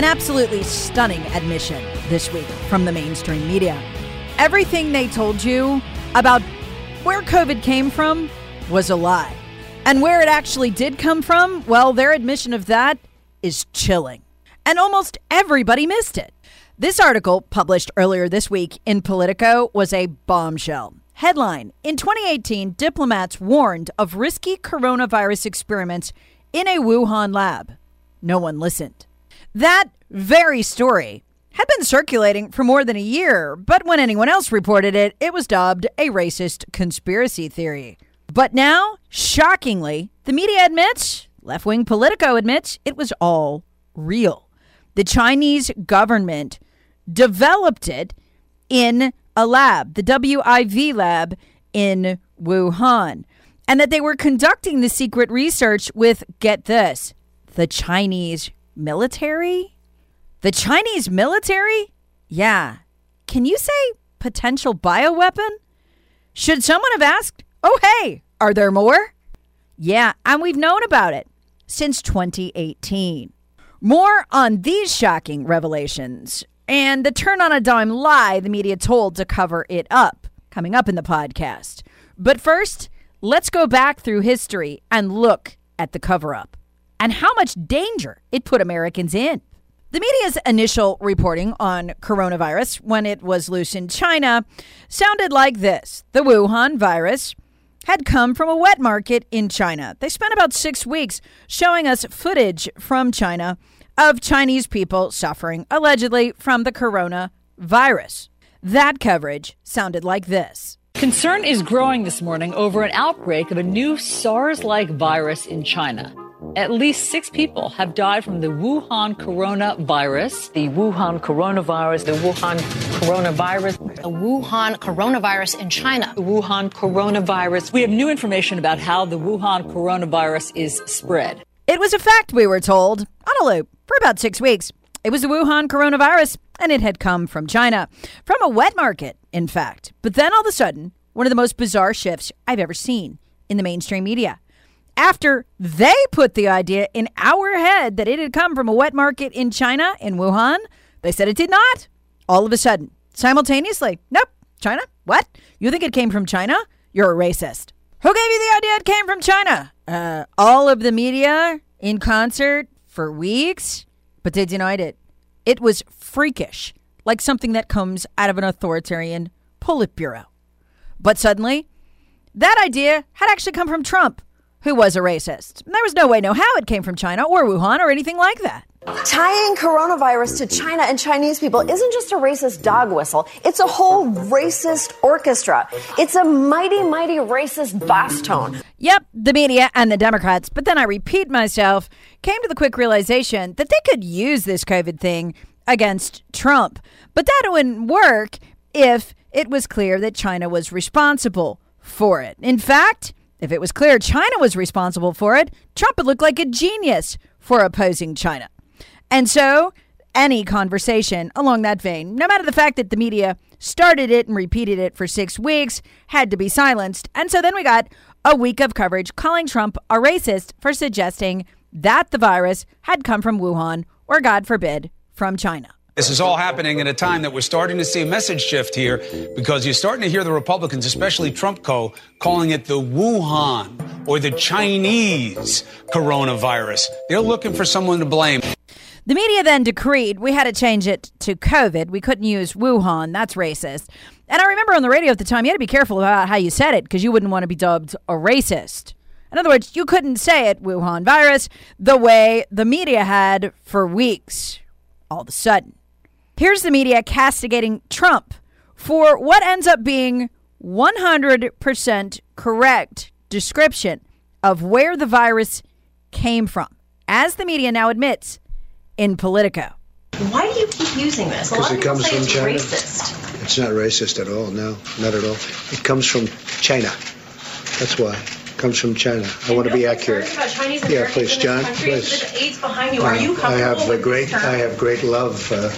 An absolutely stunning admission this week from the mainstream media. Everything they told you about where COVID came from was a lie. And where it actually did come from, well, their admission of that is chilling. And almost everybody missed it. This article, published earlier this week in Politico, was a bombshell. Headline In 2018, diplomats warned of risky coronavirus experiments in a Wuhan lab. No one listened. That very story had been circulating for more than a year, but when anyone else reported it, it was dubbed a racist conspiracy theory. But now, shockingly, the media admits, left wing Politico admits, it was all real. The Chinese government developed it in a lab, the WIV lab in Wuhan, and that they were conducting the secret research with, get this, the Chinese military? The Chinese military? Yeah. Can you say potential bioweapon? Should someone have asked, oh, hey, are there more? Yeah, and we've known about it since 2018. More on these shocking revelations and the turn on a dime lie the media told to cover it up coming up in the podcast. But first, let's go back through history and look at the cover up and how much danger it put Americans in. The media's initial reporting on coronavirus when it was loose in China sounded like this The Wuhan virus had come from a wet market in China. They spent about six weeks showing us footage from China of Chinese people suffering allegedly from the coronavirus. That coverage sounded like this. Concern is growing this morning over an outbreak of a new SARS like virus in China. At least six people have died from the Wuhan coronavirus. The Wuhan coronavirus, the Wuhan coronavirus, the Wuhan coronavirus in China. The Wuhan coronavirus. We have new information about how the Wuhan coronavirus is spread. It was a fact, we were told, on a loop for about six weeks. It was the Wuhan coronavirus, and it had come from China, from a wet market, in fact. But then all of a sudden, one of the most bizarre shifts I've ever seen in the mainstream media after they put the idea in our head that it had come from a wet market in China, in Wuhan. They said it did not. All of a sudden, simultaneously, nope, China? What? You think it came from China? You're a racist. Who gave you the idea it came from China? Uh, all of the media in concert for weeks, but they denied it. It was freakish, like something that comes out of an authoritarian Politburo. But suddenly, that idea had actually come from Trump who was a racist. There was no way, no how it came from China or Wuhan or anything like that. Tying coronavirus to China and Chinese people isn't just a racist dog whistle. It's a whole racist orchestra. It's a mighty, mighty racist bass tone. Yep, the media and the Democrats, but then I repeat myself, came to the quick realization that they could use this COVID thing against Trump. But that wouldn't work if it was clear that China was responsible for it. In fact, if it was clear China was responsible for it, Trump would look like a genius for opposing China. And so, any conversation along that vein, no matter the fact that the media started it and repeated it for six weeks, had to be silenced. And so then we got a week of coverage calling Trump a racist for suggesting that the virus had come from Wuhan or, God forbid, from China. This is all happening at a time that we're starting to see a message shift here because you're starting to hear the Republicans, especially Trump Co., calling it the Wuhan or the Chinese coronavirus. They're looking for someone to blame. The media then decreed we had to change it to COVID. We couldn't use Wuhan. That's racist. And I remember on the radio at the time, you had to be careful about how you said it because you wouldn't want to be dubbed a racist. In other words, you couldn't say it, Wuhan virus, the way the media had for weeks. All of a sudden, here's the media castigating Trump for what ends up being 100% correct description of where the virus came from, as the media now admits in Politico. Why do you keep using this? Because it comes from China. Racist. It's not racist at all. No, not at all. It comes from China. That's why. It comes from China. I want to be accurate. yeah, please, John. Please. AIDS behind you. Are you I have a great. I have great love uh,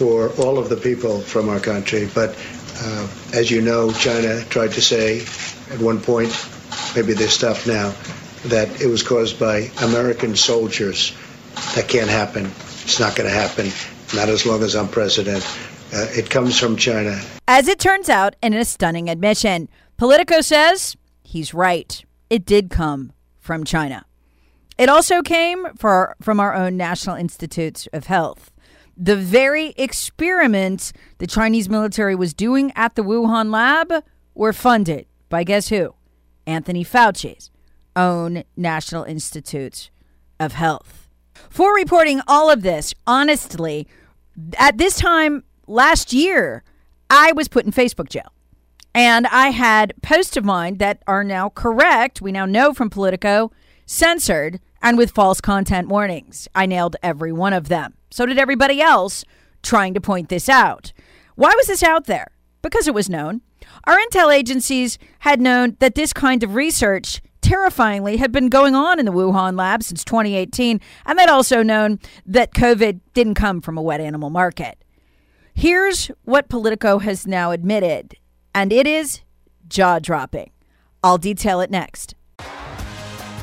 for all of the people from our country, but uh, as you know, China tried to say at one point, maybe they stopped now, that it was caused by American soldiers. That can't happen. It's not going to happen. Not as long as I'm president. Uh, it comes from China. As it turns out, in a stunning admission, Politico says he's right. It did come from China. It also came for, from our own National Institutes of Health. The very experiments the Chinese military was doing at the Wuhan lab were funded by guess who? Anthony Fauci's own National Institutes of Health. For reporting all of this, honestly, at this time last year, I was put in Facebook jail. And I had posts of mine that are now correct. We now know from Politico, censored and with false content warnings. I nailed every one of them. So did everybody else trying to point this out. Why was this out there? Because it was known. Our intel agencies had known that this kind of research terrifyingly had been going on in the Wuhan lab since 2018, and they'd also known that COVID didn't come from a wet animal market. Here's what Politico has now admitted, and it is jaw dropping. I'll detail it next.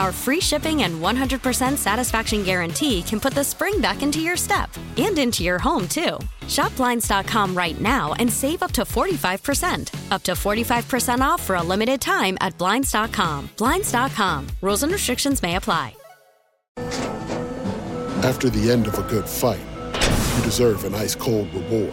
Our free shipping and 100% satisfaction guarantee can put the spring back into your step and into your home, too. Shop Blinds.com right now and save up to 45%. Up to 45% off for a limited time at Blinds.com. Blinds.com. Rules and restrictions may apply. After the end of a good fight, you deserve an ice cold reward.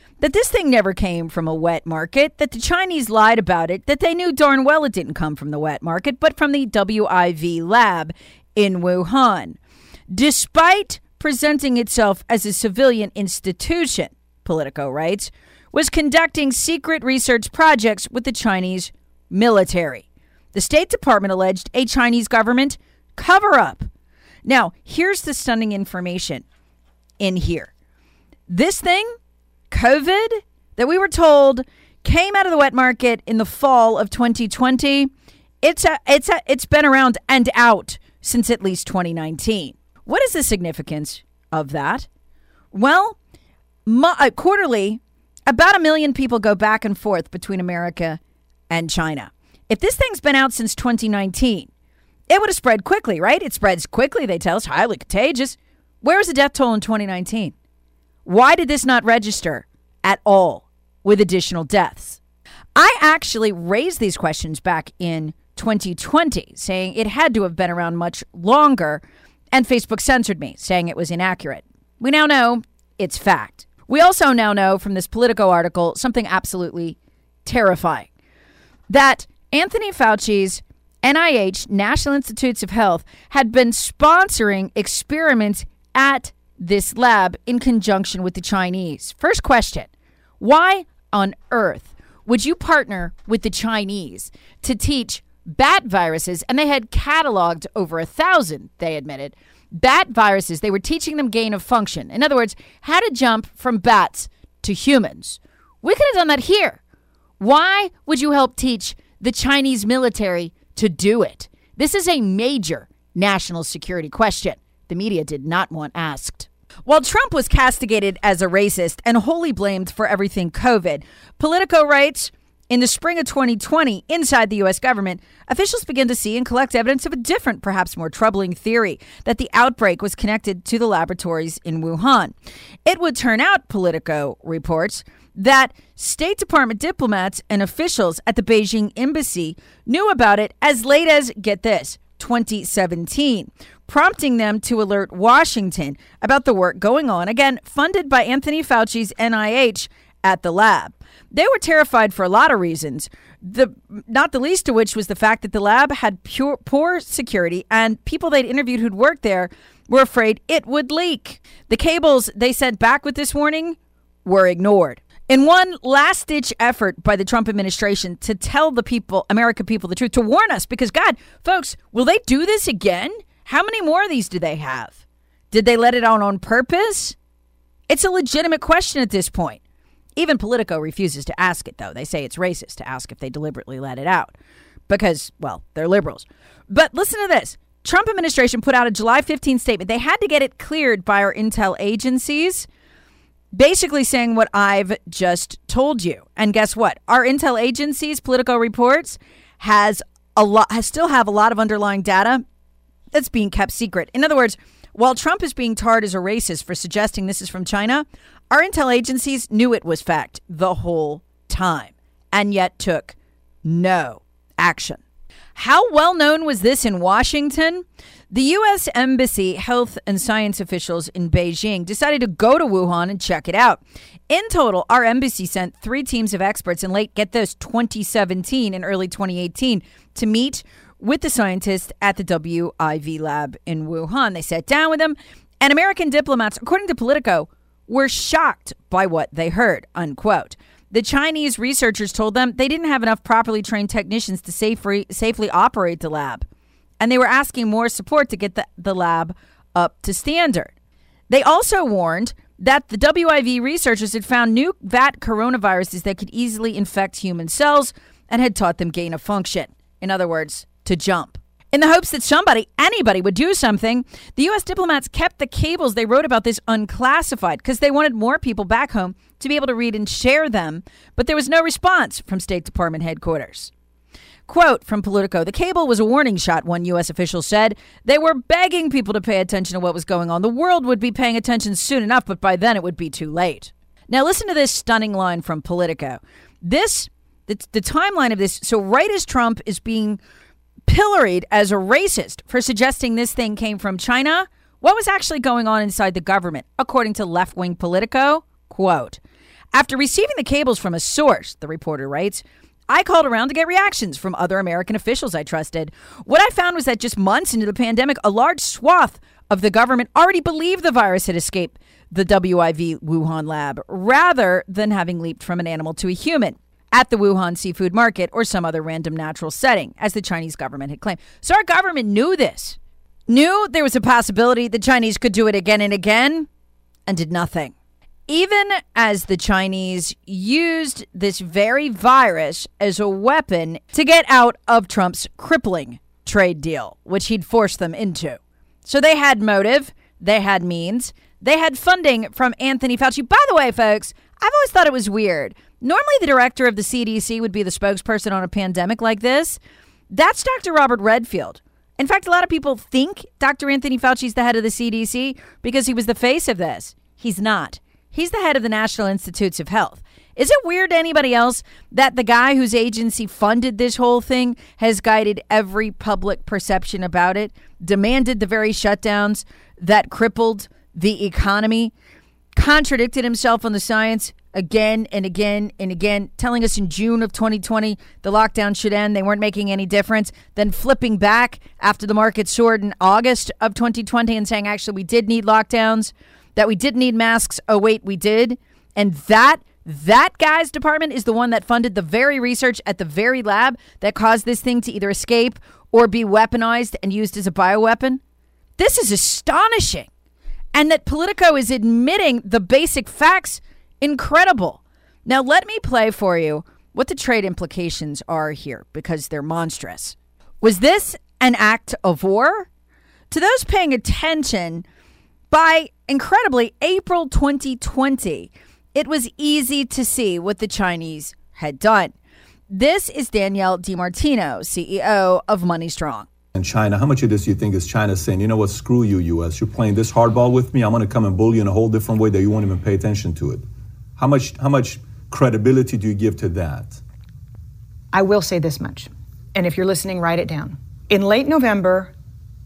that this thing never came from a wet market, that the Chinese lied about it, that they knew darn well it didn't come from the wet market, but from the WIV lab in Wuhan. Despite presenting itself as a civilian institution, Politico writes, was conducting secret research projects with the Chinese military. The State Department alleged a Chinese government cover up. Now, here's the stunning information in here. This thing, COVID, that we were told came out of the wet market in the fall of 2020, it's a, it's a, it's been around and out since at least 2019. What is the significance of that? Well, mo- uh, quarterly, about a million people go back and forth between America and China. If this thing's been out since 2019, it would have spread quickly, right? It spreads quickly, they tell us, highly contagious. Where was the death toll in 2019? Why did this not register at all with additional deaths? I actually raised these questions back in 2020, saying it had to have been around much longer, and Facebook censored me, saying it was inaccurate. We now know it's fact. We also now know from this Politico article something absolutely terrifying that Anthony Fauci's NIH, National Institutes of Health, had been sponsoring experiments at this lab in conjunction with the Chinese. First question Why on earth would you partner with the Chinese to teach bat viruses? And they had cataloged over a thousand, they admitted, bat viruses. They were teaching them gain of function. In other words, how to jump from bats to humans. We could have done that here. Why would you help teach the Chinese military to do it? This is a major national security question the media did not want asked. While Trump was castigated as a racist and wholly blamed for everything COVID, Politico writes in the spring of 2020, inside the U.S. government, officials began to see and collect evidence of a different, perhaps more troubling theory that the outbreak was connected to the laboratories in Wuhan. It would turn out, Politico reports, that State Department diplomats and officials at the Beijing embassy knew about it as late as, get this, 2017, prompting them to alert Washington about the work going on, again, funded by Anthony Fauci's NIH at the lab. They were terrified for a lot of reasons. The not the least of which was the fact that the lab had pure, poor security and people they'd interviewed who'd worked there were afraid it would leak. The cables they sent back with this warning were ignored. In one last ditch effort by the Trump administration to tell the people, American people, the truth, to warn us, because God, folks, will they do this again? How many more of these do they have? Did they let it out on purpose? It's a legitimate question at this point. Even Politico refuses to ask it, though. They say it's racist to ask if they deliberately let it out because, well, they're liberals. But listen to this Trump administration put out a July 15 statement. They had to get it cleared by our intel agencies, basically saying what I've just told you. And guess what? Our intel agencies, Politico reports, has a lot, has still have a lot of underlying data that's being kept secret. In other words, while Trump is being tarred as a racist for suggesting this is from China, our intel agencies knew it was fact the whole time and yet took no action. How well known was this in Washington? The U.S. Embassy health and science officials in Beijing decided to go to Wuhan and check it out. In total, our embassy sent three teams of experts in late, get this, 2017 and early 2018 to meet with the scientists at the WIV lab in Wuhan. They sat down with them, and American diplomats, according to Politico, were shocked by what they heard, unquote. The Chinese researchers told them they didn't have enough properly trained technicians to safely, safely operate the lab, and they were asking more support to get the, the lab up to standard. They also warned that the WIV researchers had found new bat coronaviruses that could easily infect human cells and had taught them gain of function. In other words, to jump. In the hopes that somebody, anybody, would do something, the U.S. diplomats kept the cables they wrote about this unclassified because they wanted more people back home to be able to read and share them, but there was no response from State Department headquarters. Quote from Politico The cable was a warning shot, one U.S. official said. They were begging people to pay attention to what was going on. The world would be paying attention soon enough, but by then it would be too late. Now, listen to this stunning line from Politico. This, the, the timeline of this, so right as Trump is being pilloried as a racist for suggesting this thing came from China, What was actually going on inside the government, according to left wing Politico? Quote After receiving the cables from a source, the reporter writes, I called around to get reactions from other American officials I trusted. What I found was that just months into the pandemic, a large swath of the government already believed the virus had escaped the WIV Wuhan lab rather than having leaped from an animal to a human at the Wuhan seafood market or some other random natural setting, as the Chinese government had claimed. So our government knew this, knew there was a possibility the Chinese could do it again and again, and did nothing even as the Chinese used this very virus as a weapon to get out of Trump's crippling trade deal, which he'd forced them into. So they had motive, they had means, they had funding from Anthony Fauci. By the way, folks, I've always thought it was weird. Normally, the director of the CDC would be the spokesperson on a pandemic like this. That's Dr. Robert Redfield. In fact, a lot of people think Dr. Anthony Fauci is the head of the CDC because he was the face of this. He's not. He's the head of the National Institutes of Health. Is it weird to anybody else that the guy whose agency funded this whole thing has guided every public perception about it, demanded the very shutdowns that crippled the economy, contradicted himself on the science again and again and again, telling us in June of 2020 the lockdown should end, they weren't making any difference, then flipping back after the market soared in August of 2020 and saying actually we did need lockdowns? that we didn't need masks. Oh, wait, we did. And that that guy's department is the one that funded the very research at the very lab that caused this thing to either escape or be weaponized and used as a bioweapon. This is astonishing. And that Politico is admitting the basic facts, incredible. Now, let me play for you what the trade implications are here because they're monstrous. Was this an act of war? To those paying attention, by incredibly April 2020, it was easy to see what the Chinese had done. This is Danielle DiMartino, CEO of Money Strong. And China, how much of this do you think is China saying, you know what, screw you, US, you're playing this hardball with me, I'm going to come and bully you in a whole different way that you won't even pay attention to it? How much, how much credibility do you give to that? I will say this much, and if you're listening, write it down. In late November,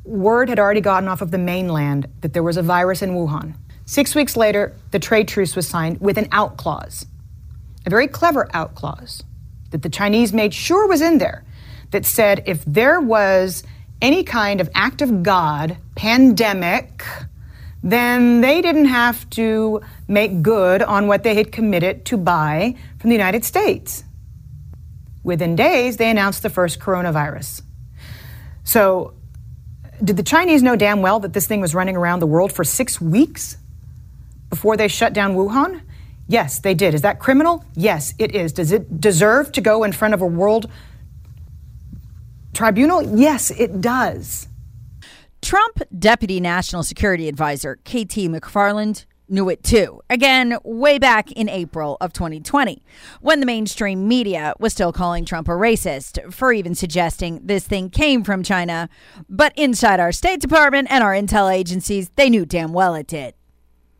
word had already gotten off of the mainland that there was a virus in Wuhan. Six weeks later, the trade truce was signed with an out clause, a very clever out clause that the Chinese made sure was in there that said if there was any kind of act of God, pandemic, then they didn't have to make good on what they had committed to buy from the United States. Within days, they announced the first coronavirus. So did the Chinese know damn well that this thing was running around the world for six weeks before they shut down Wuhan? Yes, they did. Is that criminal? Yes, it is. Does it deserve to go in front of a world tribunal? Yes, it does. Trump Deputy National Security Advisor KT McFarland knew it too. Again, way back in April of 2020, when the mainstream media was still calling Trump a racist for even suggesting this thing came from China. But inside our State Department and our intel agencies, they knew damn well it did.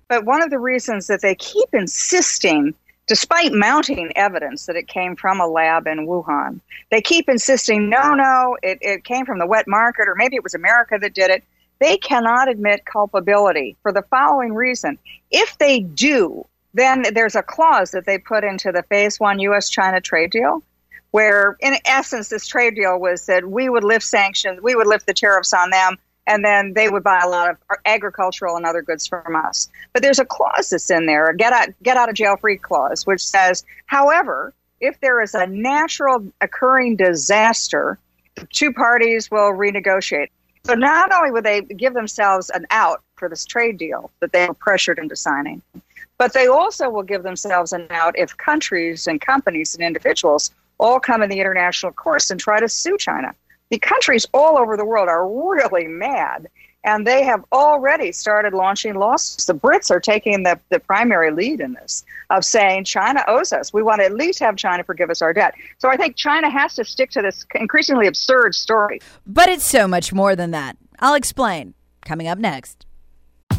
But one of the reasons that they keep insisting, despite mounting evidence that it came from a lab in Wuhan, they keep insisting, no, no, it, it came from the wet market, or maybe it was America that did it they cannot admit culpability for the following reason. If they do, then there's a clause that they put into the phase one US China trade deal where, in essence, this trade deal was that we would lift sanctions, we would lift the tariffs on them, and then they would buy a lot of agricultural and other goods from us. But there's a clause that's in there, a get out, get out of jail free clause, which says, however, if there is a natural occurring disaster, the two parties will renegotiate. So not only would they give themselves an out for this trade deal that they were pressured into signing, but they also will give themselves an out if countries and companies and individuals all come in the international course and try to sue China. The countries all over the world are really mad and they have already started launching lawsuits. The Brits are taking the, the primary lead in this of saying China owes us. We want to at least have China forgive us our debt. So I think China has to stick to this increasingly absurd story. But it's so much more than that. I'll explain coming up next.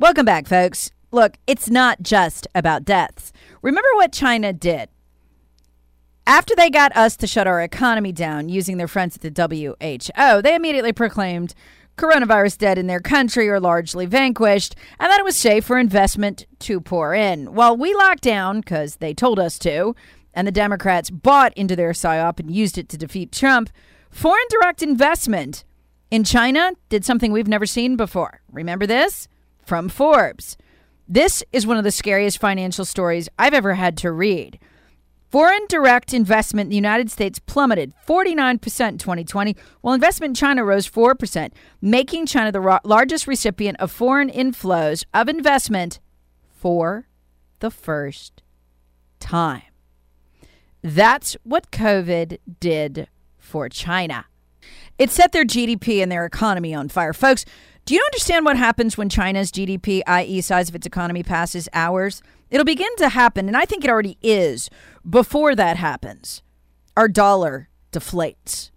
Welcome back, folks. Look, it's not just about deaths. Remember what China did? After they got us to shut our economy down using their friends at the WHO, they immediately proclaimed coronavirus dead in their country or largely vanquished, and that it was safe for investment to pour in. While we locked down because they told us to, and the Democrats bought into their psyop and used it to defeat Trump, foreign direct investment in China did something we've never seen before. Remember this? From Forbes. This is one of the scariest financial stories I've ever had to read. Foreign direct investment in the United States plummeted 49% in 2020, while investment in China rose 4%, making China the largest recipient of foreign inflows of investment for the first time. That's what COVID did for China. It set their GDP and their economy on fire. Folks, do you understand what happens when China's GDP, i.e., size of its economy, passes ours? It'll begin to happen, and I think it already is. Before that happens, our dollar deflates.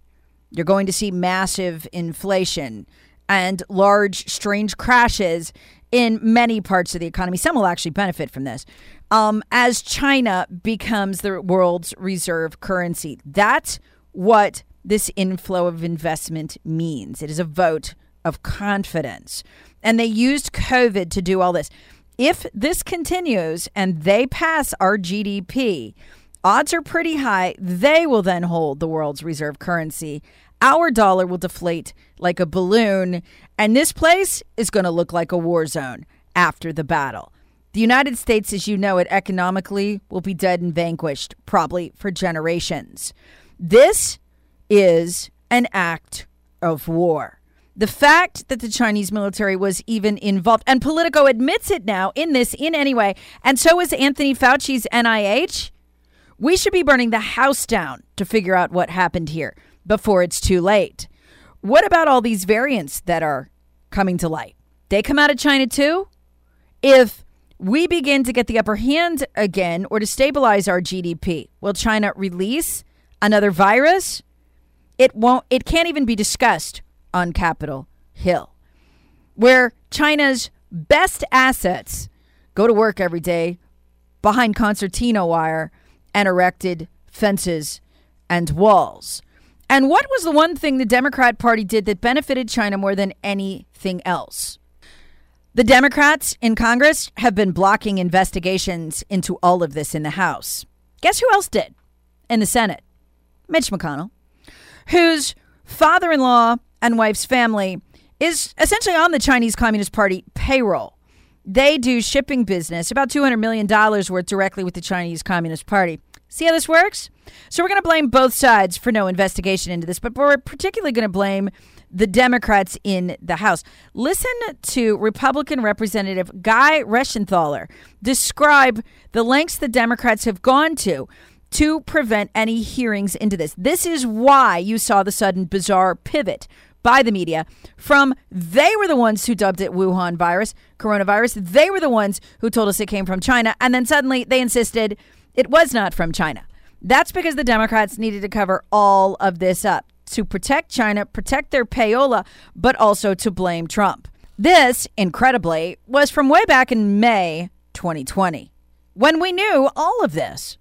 You're going to see massive inflation and large, strange crashes in many parts of the economy. Some will actually benefit from this. Um, as China becomes the world's reserve currency, that's what this inflow of investment means. It is a vote of confidence. And they used COVID to do all this. If this continues and they pass our GDP, odds are pretty high they will then hold the world's reserve currency. Our dollar will deflate like a balloon, and this place is going to look like a war zone after the battle. The United States, as you know it economically, will be dead and vanquished, probably for generations. This is an act of war. The fact that the Chinese military was even involved, and Politico admits it now in this in any way, and so is Anthony Fauci's NIH, we should be burning the house down to figure out what happened here before it's too late. What about all these variants that are coming to light? They come out of China too? If we begin to get the upper hand again or to stabilize our GDP, will China release another virus? It won't it can't even be discussed on Capitol Hill, where China's best assets go to work every day behind concertina wire and erected fences and walls. And what was the one thing the Democrat Party did that benefited China more than anything else? The Democrats in Congress have been blocking investigations into all of this in the House. Guess who else did in the Senate? Mitch McConnell, whose father in law and wife's family is essentially on the Chinese Communist Party payroll. They do shipping business, about $200 million worth directly with the Chinese Communist Party. See how this works? So we're going to blame both sides for no investigation into this, but we're particularly going to blame the Democrats in the House. Listen to Republican Representative Guy Reschenthaler describe the lengths the Democrats have gone to to prevent any hearings into this. This is why you saw the sudden bizarre pivot by the media from they were the ones who dubbed it Wuhan virus, coronavirus. They were the ones who told us it came from China. And then suddenly they insisted it was not from China. That's because the Democrats needed to cover all of this up to protect China, protect their payola, but also to blame Trump. This, incredibly, was from way back in May 2020 when we knew all of this.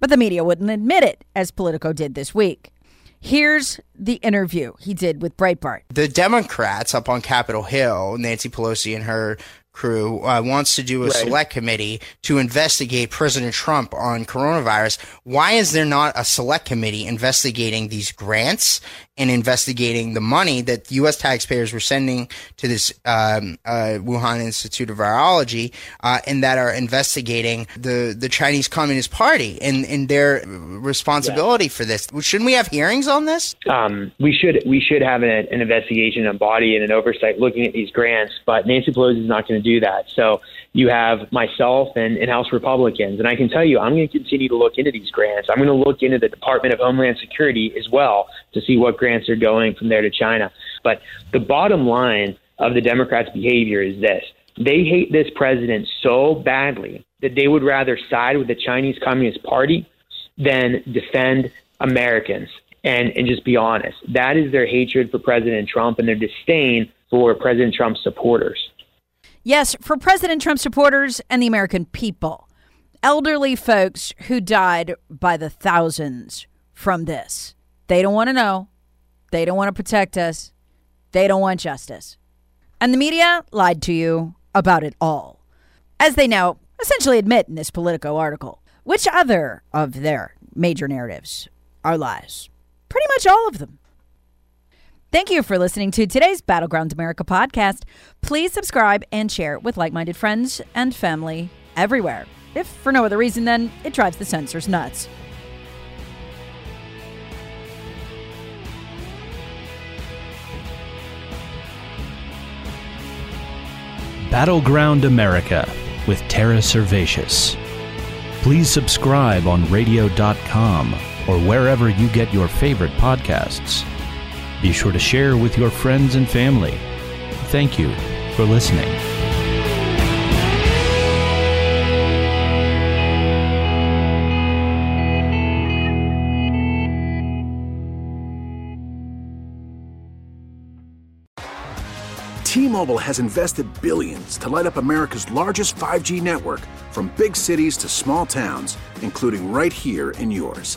But the media wouldn't admit it, as Politico did this week. Here's the interview he did with Breitbart. The Democrats up on Capitol Hill, Nancy Pelosi and her crew uh, wants to do a right. select committee to investigate President Trump on coronavirus. Why is there not a select committee investigating these grants in investigating the money that U.S. taxpayers were sending to this um, uh, Wuhan Institute of Virology, uh, and that are investigating the the Chinese Communist Party and, and their responsibility yeah. for this. Shouldn't we have hearings on this? Um, we should we should have an, an investigation, a body, and an oversight looking at these grants. But Nancy Pelosi is not going to do that. So you have myself and, and House Republicans, and I can tell you, I'm going to continue to look into these grants. I'm going to look into the Department of Homeland Security as well to see what grants are going from there to China. But the bottom line of the Democrats' behavior is this. They hate this president so badly that they would rather side with the Chinese Communist Party than defend Americans and, and just be honest. That is their hatred for President Trump and their disdain for President Trump's supporters. Yes, for President Trump supporters and the American people. Elderly folks who died by the thousands from this. They don't want to know. They don't want to protect us. They don't want justice. And the media lied to you about it all. As they now essentially admit in this Politico article. Which other of their major narratives are lies? Pretty much all of them. Thank you for listening to today's Battleground America podcast. Please subscribe and share with like minded friends and family everywhere. If for no other reason, then it drives the censors nuts. Battleground America with Tara Servatius. Please subscribe on radio.com or wherever you get your favorite podcasts. Be sure to share with your friends and family. Thank you for listening. T-Mobile has invested billions to light up America's largest 5G network from big cities to small towns, including right here in yours.